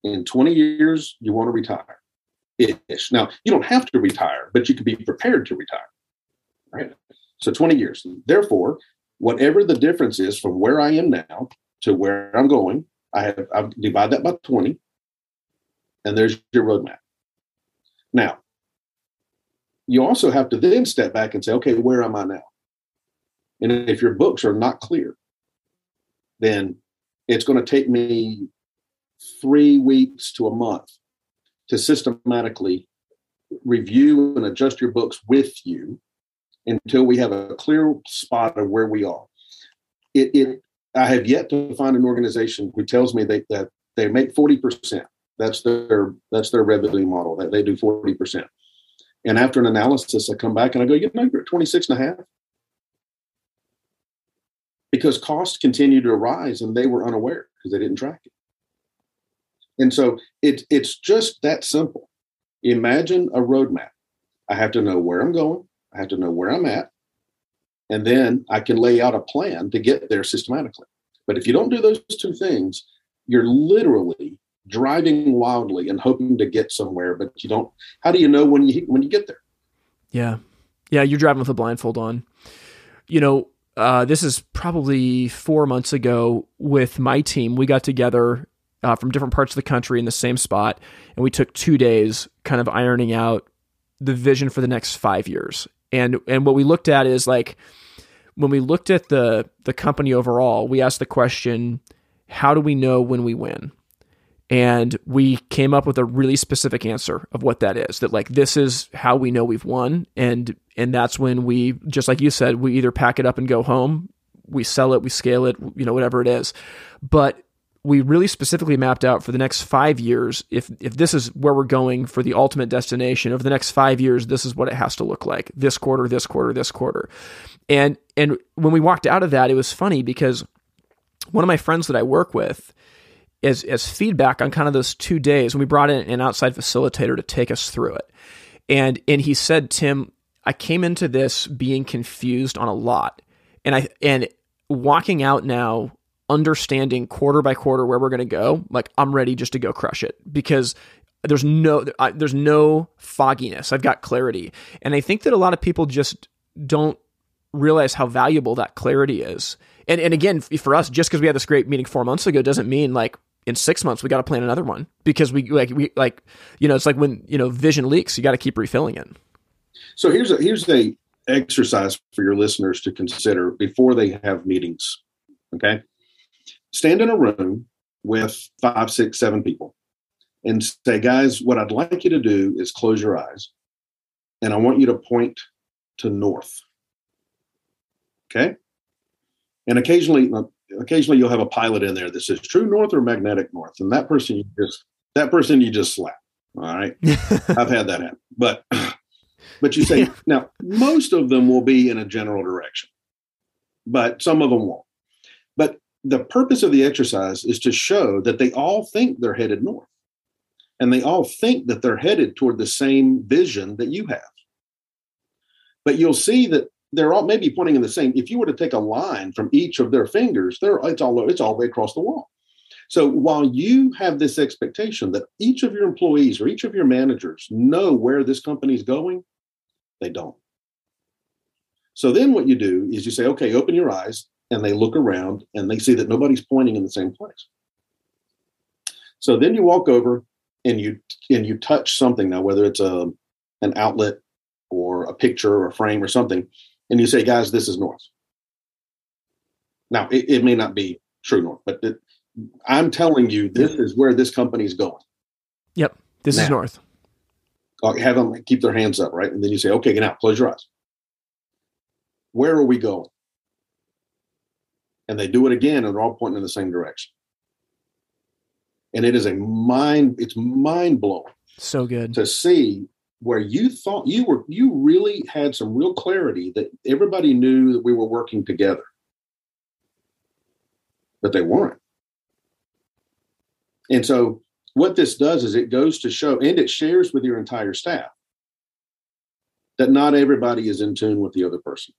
In 20 years, you want to retire ish. Now, you don't have to retire, but you can be prepared to retire. Right? So 20 years. Therefore, whatever the difference is from where I am now to where I'm going, I have I divide that by 20, and there's your roadmap. Now, you also have to then step back and say, okay, where am I now? And if your books are not clear, then it's going to take me three weeks to a month to systematically review and adjust your books with you until we have a clear spot of where we are. It, it I have yet to find an organization who tells me they, that they make 40%. That's their that's their revenue model, that they do 40%. And after an analysis, I come back and I go, you know, you're at 26 and a half. Because costs continue to rise and they were unaware because they didn't track it. And so it, it's just that simple. Imagine a roadmap. I have to know where I'm going, I have to know where I'm at, and then I can lay out a plan to get there systematically. But if you don't do those two things, you're literally driving wildly and hoping to get somewhere, but you don't. How do you know when you when you get there? Yeah, yeah, you're driving with a blindfold on. You know, uh, this is probably four months ago with my team. We got together uh, from different parts of the country in the same spot, and we took two days kind of ironing out the vision for the next five years. And and what we looked at is like when we looked at the the company overall, we asked the question, how do we know when we win? And we came up with a really specific answer of what that is. That like this is how we know we've won, and and that's when we just like you said, we either pack it up and go home, we sell it, we scale it, you know, whatever it is. But we really specifically mapped out for the next five years if if this is where we're going for the ultimate destination over the next five years this is what it has to look like this quarter this quarter this quarter and and when we walked out of that it was funny because one of my friends that i work with as as feedback on kind of those two days when we brought in an outside facilitator to take us through it and and he said tim i came into this being confused on a lot and i and walking out now understanding quarter by quarter where we're going to go, like I'm ready just to go crush it because there's no I, there's no fogginess. I've got clarity, and I think that a lot of people just don't realize how valuable that clarity is. And and again, for us, just because we had this great meeting four months ago doesn't mean like in six months we got to plan another one because we like we like you know it's like when you know vision leaks, you got to keep refilling it. So here's a here's a exercise for your listeners to consider before they have meetings. Okay, stand in a room with five, six, seven people and say, guys, what I'd like you to do is close your eyes and I want you to point to north. Okay. And occasionally, uh, occasionally you'll have a pilot in there that says true north or magnetic north. And that person you just, that person you just slap. All right. I've had that happen. But, but you say, now, most of them will be in a general direction, but some of them won't. But the purpose of the exercise is to show that they all think they're headed north and they all think that they're headed toward the same vision that you have. But you'll see that they're all maybe pointing in the same. If you were to take a line from each of their fingers, they're it's all it's all the way across the wall. So while you have this expectation that each of your employees or each of your managers know where this company is going, they don't. So then what you do is you say, okay, open your eyes, and they look around and they see that nobody's pointing in the same place. So then you walk over and you and you touch something now, whether it's a an outlet or a picture or a frame or something, and you say, guys, this is north. Now it, it may not be true north, but I'm telling you, this is where this company is going. Yep, this now, is north. Have them keep their hands up, right? And then you say, okay, get out, close your eyes. Where are we going? And they do it again, and they're all pointing in the same direction. And it is a mind, it's mind blowing. So good to see where you thought you were, you really had some real clarity that everybody knew that we were working together, but they weren't. And so, what this does is it goes to show, and it shares with your entire staff that not everybody is in tune with the other person.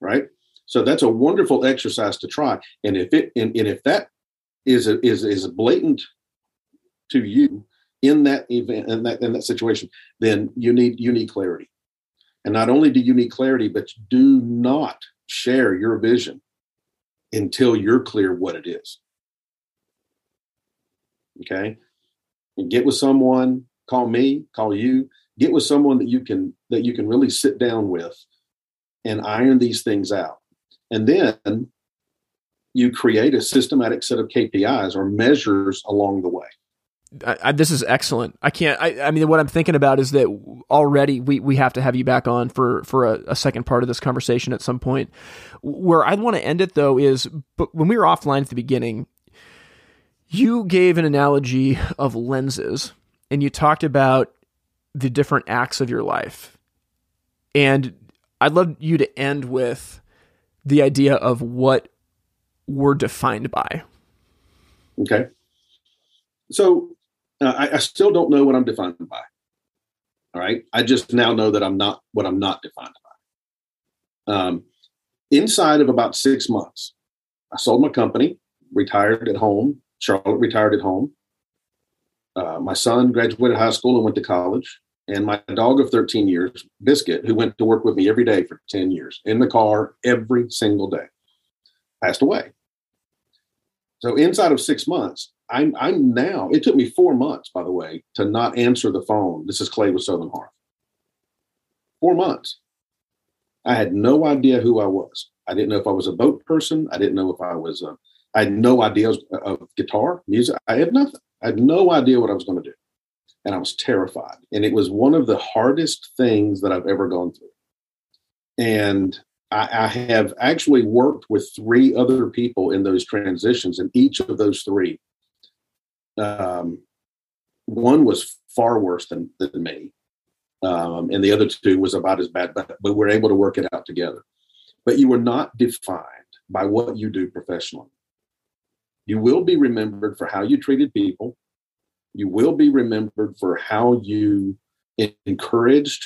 Right? So that's a wonderful exercise to try. And if it and, and if that is a, is is blatant to you in that event in that in that situation, then you need you need clarity. And not only do you need clarity, but do not share your vision until you're clear what it is. Okay? And get with someone, call me, call you, get with someone that you can that you can really sit down with and iron these things out. And then you create a systematic set of KPIs or measures along the way. I, I, this is excellent. I can't. I, I, mean, what I'm thinking about is that already we, we have to have you back on for for a, a second part of this conversation at some point. Where I want to end it though is, but when we were offline at the beginning, you gave an analogy of lenses, and you talked about the different acts of your life, and I'd love you to end with the idea of what we're defined by. Okay. So I, I, still don't know what I'm defined by. All right. I just now know that I'm not what I'm not defined by. Um, inside of about six months, I sold my company, retired at home. Charlotte retired at home. Uh, my son graduated high school and went to college. And my dog of 13 years, Biscuit, who went to work with me every day for 10 years in the car every single day, passed away. So inside of six months, I'm I'm now. It took me four months, by the way, to not answer the phone. This is Clay with Southern Hearth. Four months. I had no idea who I was. I didn't know if I was a boat person. I didn't know if I was. A, I had no idea of guitar music. I had nothing. I had no idea what I was going to do, and I was terrified. And it was one of the hardest things that I've ever gone through. And I, I have actually worked with three other people in those transitions, and each of those three, um, one was far worse than, than me, um, and the other two was about as bad, but, but we're able to work it out together. But you are not defined by what you do professionally. You will be remembered for how you treated people. You will be remembered for how you encouraged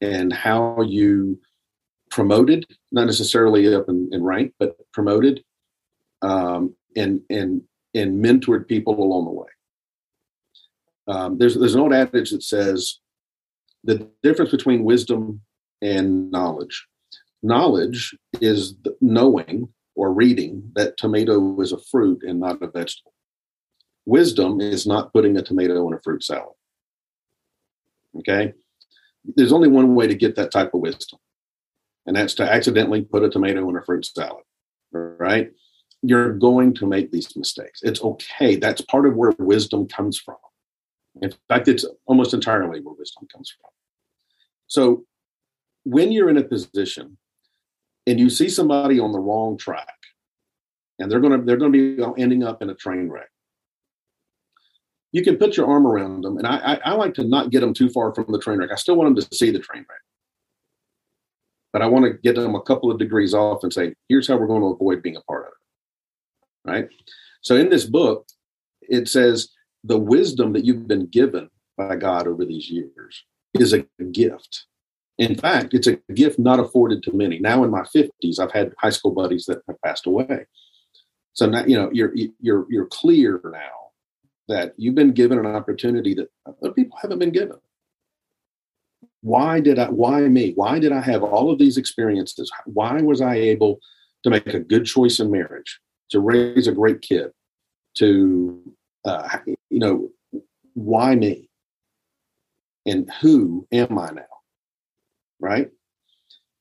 and how you promoted, not necessarily up in, in rank, but promoted um, and and and mentored people along the way. Um, there's there's an old adage that says the difference between wisdom and knowledge. Knowledge is knowing or reading that tomato is a fruit and not a vegetable. Wisdom is not putting a tomato in a fruit salad. Okay? There's only one way to get that type of wisdom, and that's to accidentally put a tomato in a fruit salad. Right? You're going to make these mistakes. It's okay. That's part of where wisdom comes from. In fact, it's almost entirely where wisdom comes from. So when you're in a position and you see somebody on the wrong track and they're going to they're going to be ending up in a train wreck you can put your arm around them and I, I, I like to not get them too far from the train wreck i still want them to see the train wreck but i want to get them a couple of degrees off and say here's how we're going to avoid being a part of it right so in this book it says the wisdom that you've been given by god over these years is a gift in fact, it's a gift not afforded to many. Now in my 50s, I've had high school buddies that have passed away. So now, you know, you're you're you're clear now that you've been given an opportunity that other people haven't been given. Why did I why me? Why did I have all of these experiences? Why was I able to make a good choice in marriage, to raise a great kid, to uh, you know, why me? And who am I now? right?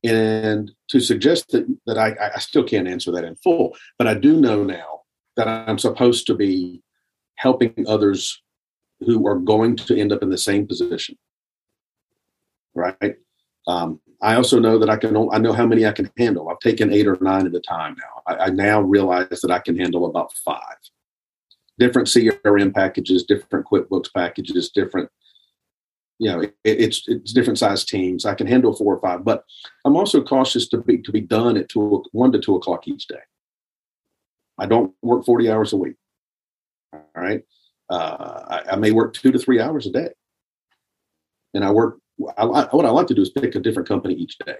And to suggest that that I, I still can't answer that in full, but I do know now that I'm supposed to be helping others who are going to end up in the same position, right? Um, I also know that I can. I know how many I can handle. I've taken eight or nine at a time now. I, I now realize that I can handle about five different CRM packages, different QuickBooks packages, different you know, it, it's it's different size teams. I can handle four or five, but I'm also cautious to be to be done at two one to two o'clock each day. I don't work 40 hours a week. All right. Uh, I, I, may work two to three hours a day. And I work, I, what I like to do is pick a different company each day.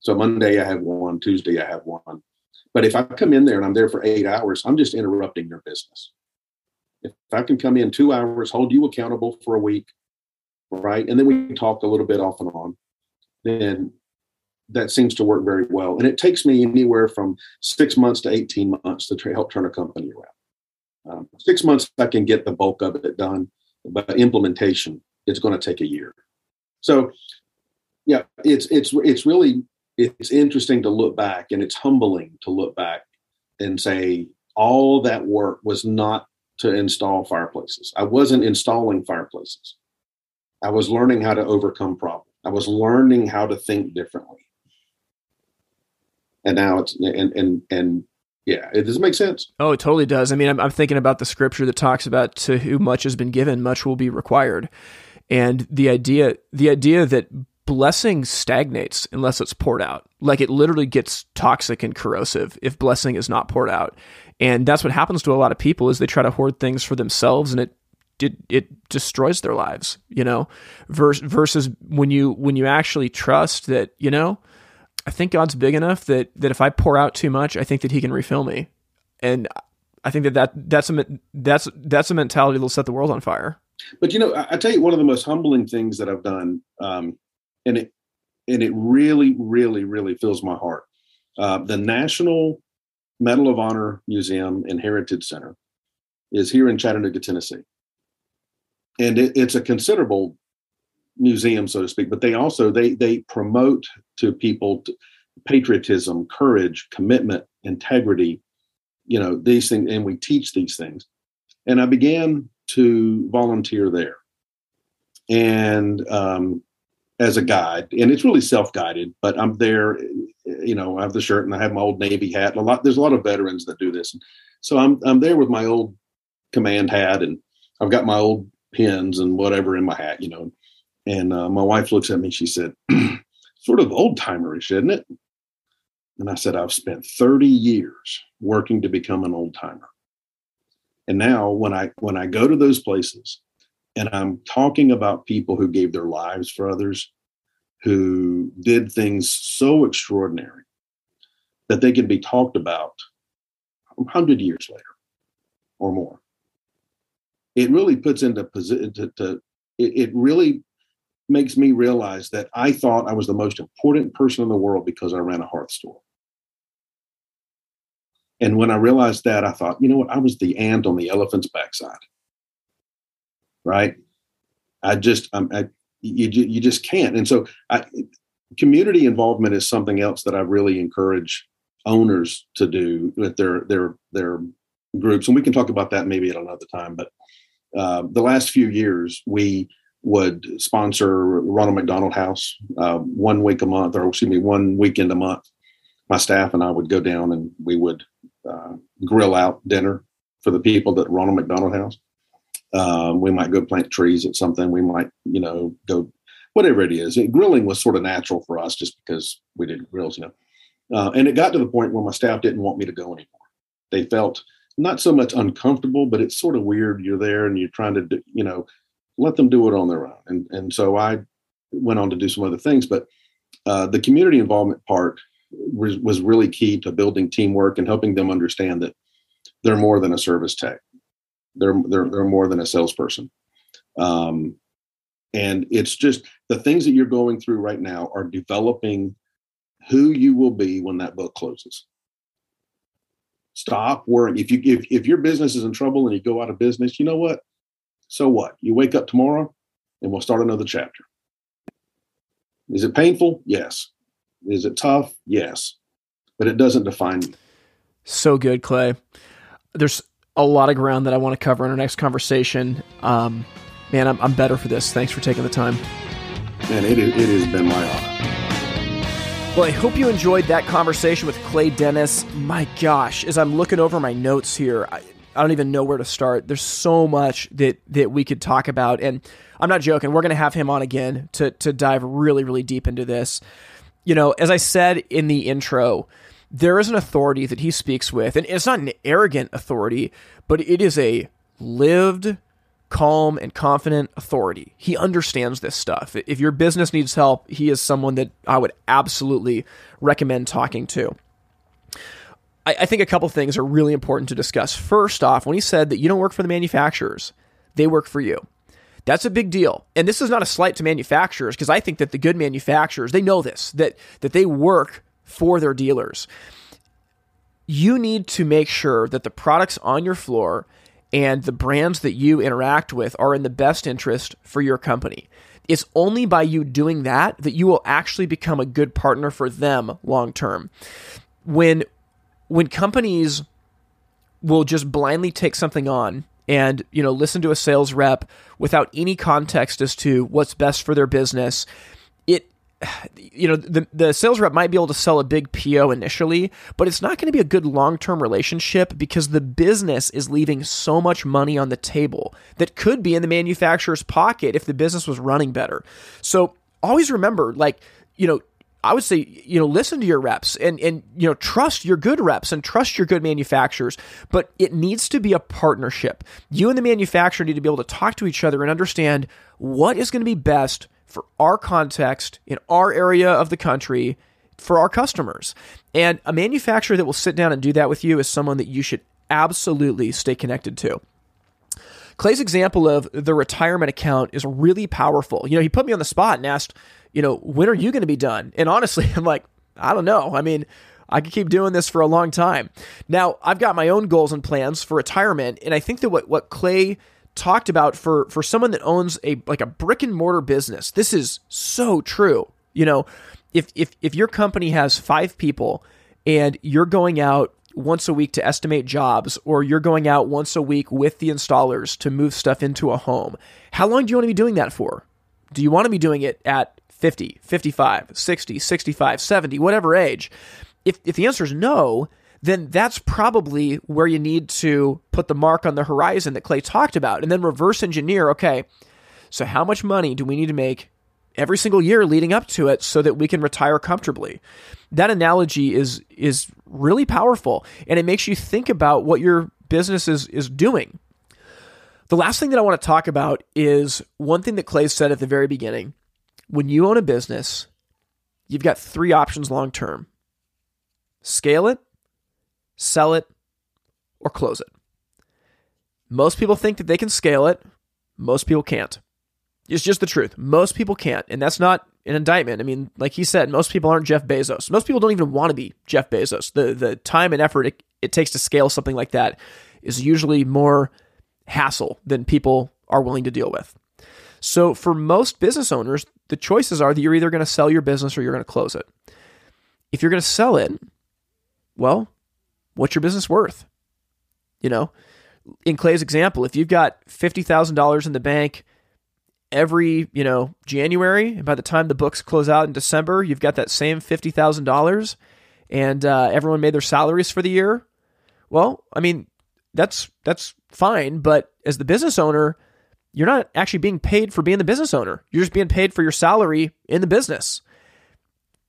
So Monday I have one, Tuesday I have one. But if I come in there and I'm there for eight hours, I'm just interrupting your business. If I can come in two hours, hold you accountable for a week, right? And then we talk a little bit off and on, then that seems to work very well. And it takes me anywhere from six months to 18 months to help turn a company around. Um, six months, I can get the bulk of it done, but implementation, it's going to take a year. So, yeah, it's it's it's really it's interesting to look back, and it's humbling to look back and say all that work was not to install fireplaces. I wasn't installing fireplaces. I was learning how to overcome problems. I was learning how to think differently. And now it's and and and yeah, it does make sense. Oh, it totally does. I mean, I'm, I'm thinking about the scripture that talks about to who much has been given, much will be required, and the idea the idea that blessing stagnates unless it's poured out. Like it literally gets toxic and corrosive if blessing is not poured out. And that's what happens to a lot of people is they try to hoard things for themselves and it it, it destroys their lives, you know, versus, versus when you when you actually trust that, you know, I think God's big enough that that if I pour out too much, I think that he can refill me. And I think that, that that's a that's that's a mentality that'll set the world on fire. But you know, I, I tell you one of the most humbling things that I've done um, and it and it really, really, really fills my heart. Uh, the National Medal of Honor Museum and Heritage Center is here in Chattanooga, Tennessee, and it, it's a considerable museum, so to speak. But they also they they promote to people to patriotism, courage, commitment, integrity. You know these things, and we teach these things. And I began to volunteer there, and um, as a guide, and it's really self-guided. But I'm there, you know, I have the shirt and I have my old Navy hat. A lot, there's a lot of veterans that do this, so I'm I'm there with my old command hat, and I've got my old pins and whatever in my hat, you know. And uh, my wife looks at me. She said, "Sort of old timerish, isn't it?" And I said, "I've spent 30 years working to become an old timer." And now, when I when I go to those places, and I'm talking about people who gave their lives for others, who did things so extraordinary. that they can be talked about 100 years later or more. It really puts into position to, to it, it really makes me realize that I thought I was the most important person in the world because I ran a hearth store. And when I realized that, I thought, you know what? I was the ant on the elephant's backside. Right? I just, I'm, I, you, you just can't. And so, I, community involvement is something else that I really encourage owners to do with their their their groups, and we can talk about that maybe at another time. But uh, the last few years, we would sponsor Ronald McDonald House uh, one week a month, or excuse me, one weekend a month. My staff and I would go down and we would uh, grill out dinner for the people at Ronald McDonald House. Um, we might go plant trees at something. We might, you know, go whatever it is. grilling was sort of natural for us just because we did grills, you know. Uh, and it got to the point where my staff didn't want me to go anymore. They felt not so much uncomfortable, but it's sort of weird. You're there and you're trying to, do, you know, let them do it on their own. And and so I went on to do some other things, but uh, the community involvement part was, was really key to building teamwork and helping them understand that they're more than a service tech. They're they're, they're more than a salesperson. Um, and it's just the things that you're going through right now are developing who you will be when that book closes. Stop worrying. If you if, if your business is in trouble and you go out of business, you know what? So what? You wake up tomorrow and we'll start another chapter. Is it painful? Yes. Is it tough? Yes. But it doesn't define you. So good, Clay. There's a lot of ground that I want to cover in our next conversation. Um, man, I'm, I'm better for this. Thanks for taking the time. Man, it, it has been my honor. Well, I hope you enjoyed that conversation with Clay Dennis. My gosh, as I'm looking over my notes here, I, I don't even know where to start. There's so much that that we could talk about, and I'm not joking. We're going to have him on again to to dive really, really deep into this. You know, as I said in the intro, there is an authority that he speaks with, and it's not an arrogant authority, but it is a lived calm and confident authority. He understands this stuff. If your business needs help, he is someone that I would absolutely recommend talking to. I, I think a couple things are really important to discuss. First off, when he said that you don't work for the manufacturers, they work for you. That's a big deal. And this is not a slight to manufacturers because I think that the good manufacturers, they know this, that that they work for their dealers. You need to make sure that the products on your floor and the brands that you interact with are in the best interest for your company. It's only by you doing that that you will actually become a good partner for them long term. When when companies will just blindly take something on and you know listen to a sales rep without any context as to what's best for their business it you know the the sales rep might be able to sell a big PO initially, but it's not going to be a good long-term relationship because the business is leaving so much money on the table that could be in the manufacturer's pocket if the business was running better. So always remember like, you know, I would say, you know, listen to your reps and and you know, trust your good reps and trust your good manufacturers, but it needs to be a partnership. You and the manufacturer need to be able to talk to each other and understand what is going to be best for our context in our area of the country for our customers. And a manufacturer that will sit down and do that with you is someone that you should absolutely stay connected to. Clay's example of the retirement account is really powerful. You know, he put me on the spot and asked, you know, when are you going to be done? And honestly, I'm like, I don't know. I mean, I could keep doing this for a long time. Now, I've got my own goals and plans for retirement, and I think that what what Clay talked about for for someone that owns a like a brick and mortar business. This is so true. You know, if if if your company has 5 people and you're going out once a week to estimate jobs or you're going out once a week with the installers to move stuff into a home, how long do you want to be doing that for? Do you want to be doing it at 50, 55, 60, 65, 70, whatever age? If if the answer is no, then that's probably where you need to put the mark on the horizon that Clay talked about and then reverse engineer okay, so how much money do we need to make every single year leading up to it so that we can retire comfortably? That analogy is is really powerful and it makes you think about what your business is is doing. The last thing that I want to talk about is one thing that Clay said at the very beginning. When you own a business, you've got three options long term scale it, sell it, or close it. Most people think that they can scale it, most people can't. It's just the truth. Most people can't. And that's not an indictment. I mean, like he said, most people aren't Jeff Bezos. Most people don't even want to be Jeff Bezos. The the time and effort it, it takes to scale something like that is usually more hassle than people are willing to deal with. So for most business owners, the choices are that you're either going to sell your business or you're going to close it. If you're going to sell it, well, what's your business worth? You know, in Clay's example, if you've got $50,000 in the bank every, you know, January, and by the time the books close out in December, you've got that same $50,000 and uh, everyone made their salaries for the year. Well, I mean, that's that's fine, but as the business owner, you're not actually being paid for being the business owner. You're just being paid for your salary in the business.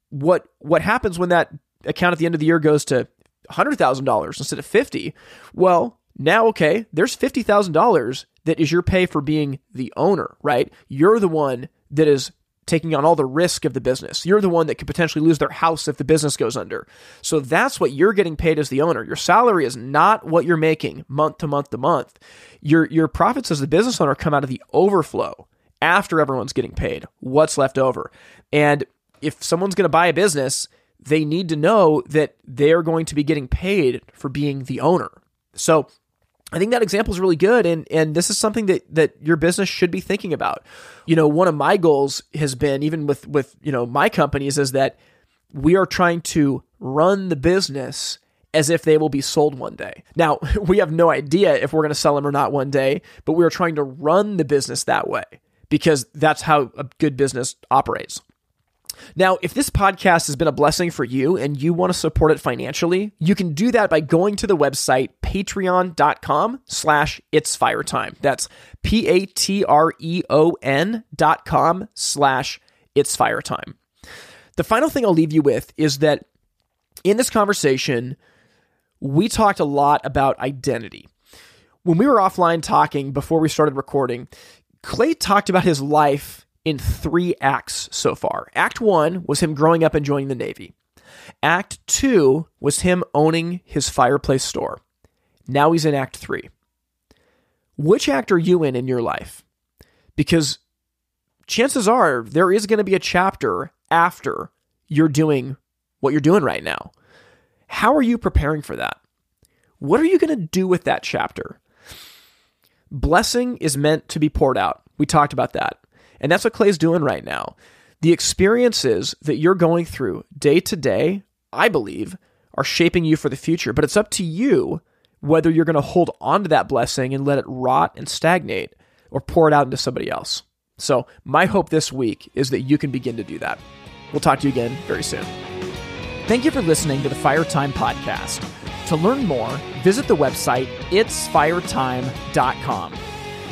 What what happens when that account at the end of the year goes to $100,000 instead of 50? Well, now okay, there's $50,000 that is your pay for being the owner, right? You're the one that is taking on all the risk of the business. You're the one that could potentially lose their house if the business goes under. So that's what you're getting paid as the owner. Your salary is not what you're making month to month to month. Your your profits as the business owner come out of the overflow after everyone's getting paid. What's left over? And if someone's going to buy a business, they need to know that they're going to be getting paid for being the owner. So I think that example is really good, and and this is something that that your business should be thinking about. You know, one of my goals has been even with with you know my companies is that we are trying to run the business as if they will be sold one day. Now, we have no idea if we're going to sell them or not one day, but we are trying to run the business that way because that's how a good business operates. Now, if this podcast has been a blessing for you and you want to support it financially, you can do that by going to the website patreon.com slash it's fire time. That's P-A-T-R-E-O-N dot com slash it's fire time. The final thing I'll leave you with is that in this conversation, we talked a lot about identity. When we were offline talking before we started recording, Clay talked about his life in three acts so far. Act one was him growing up and joining the Navy. Act two was him owning his fireplace store. Now he's in Act three. Which act are you in in your life? Because chances are there is going to be a chapter after you're doing what you're doing right now. How are you preparing for that? What are you going to do with that chapter? Blessing is meant to be poured out. We talked about that. And that's what Clay's doing right now. The experiences that you're going through day to day, I believe, are shaping you for the future. But it's up to you whether you're going to hold on to that blessing and let it rot and stagnate or pour it out into somebody else. So, my hope this week is that you can begin to do that. We'll talk to you again very soon. Thank you for listening to the Fire Time Podcast. To learn more, visit the website itsfiretime.com.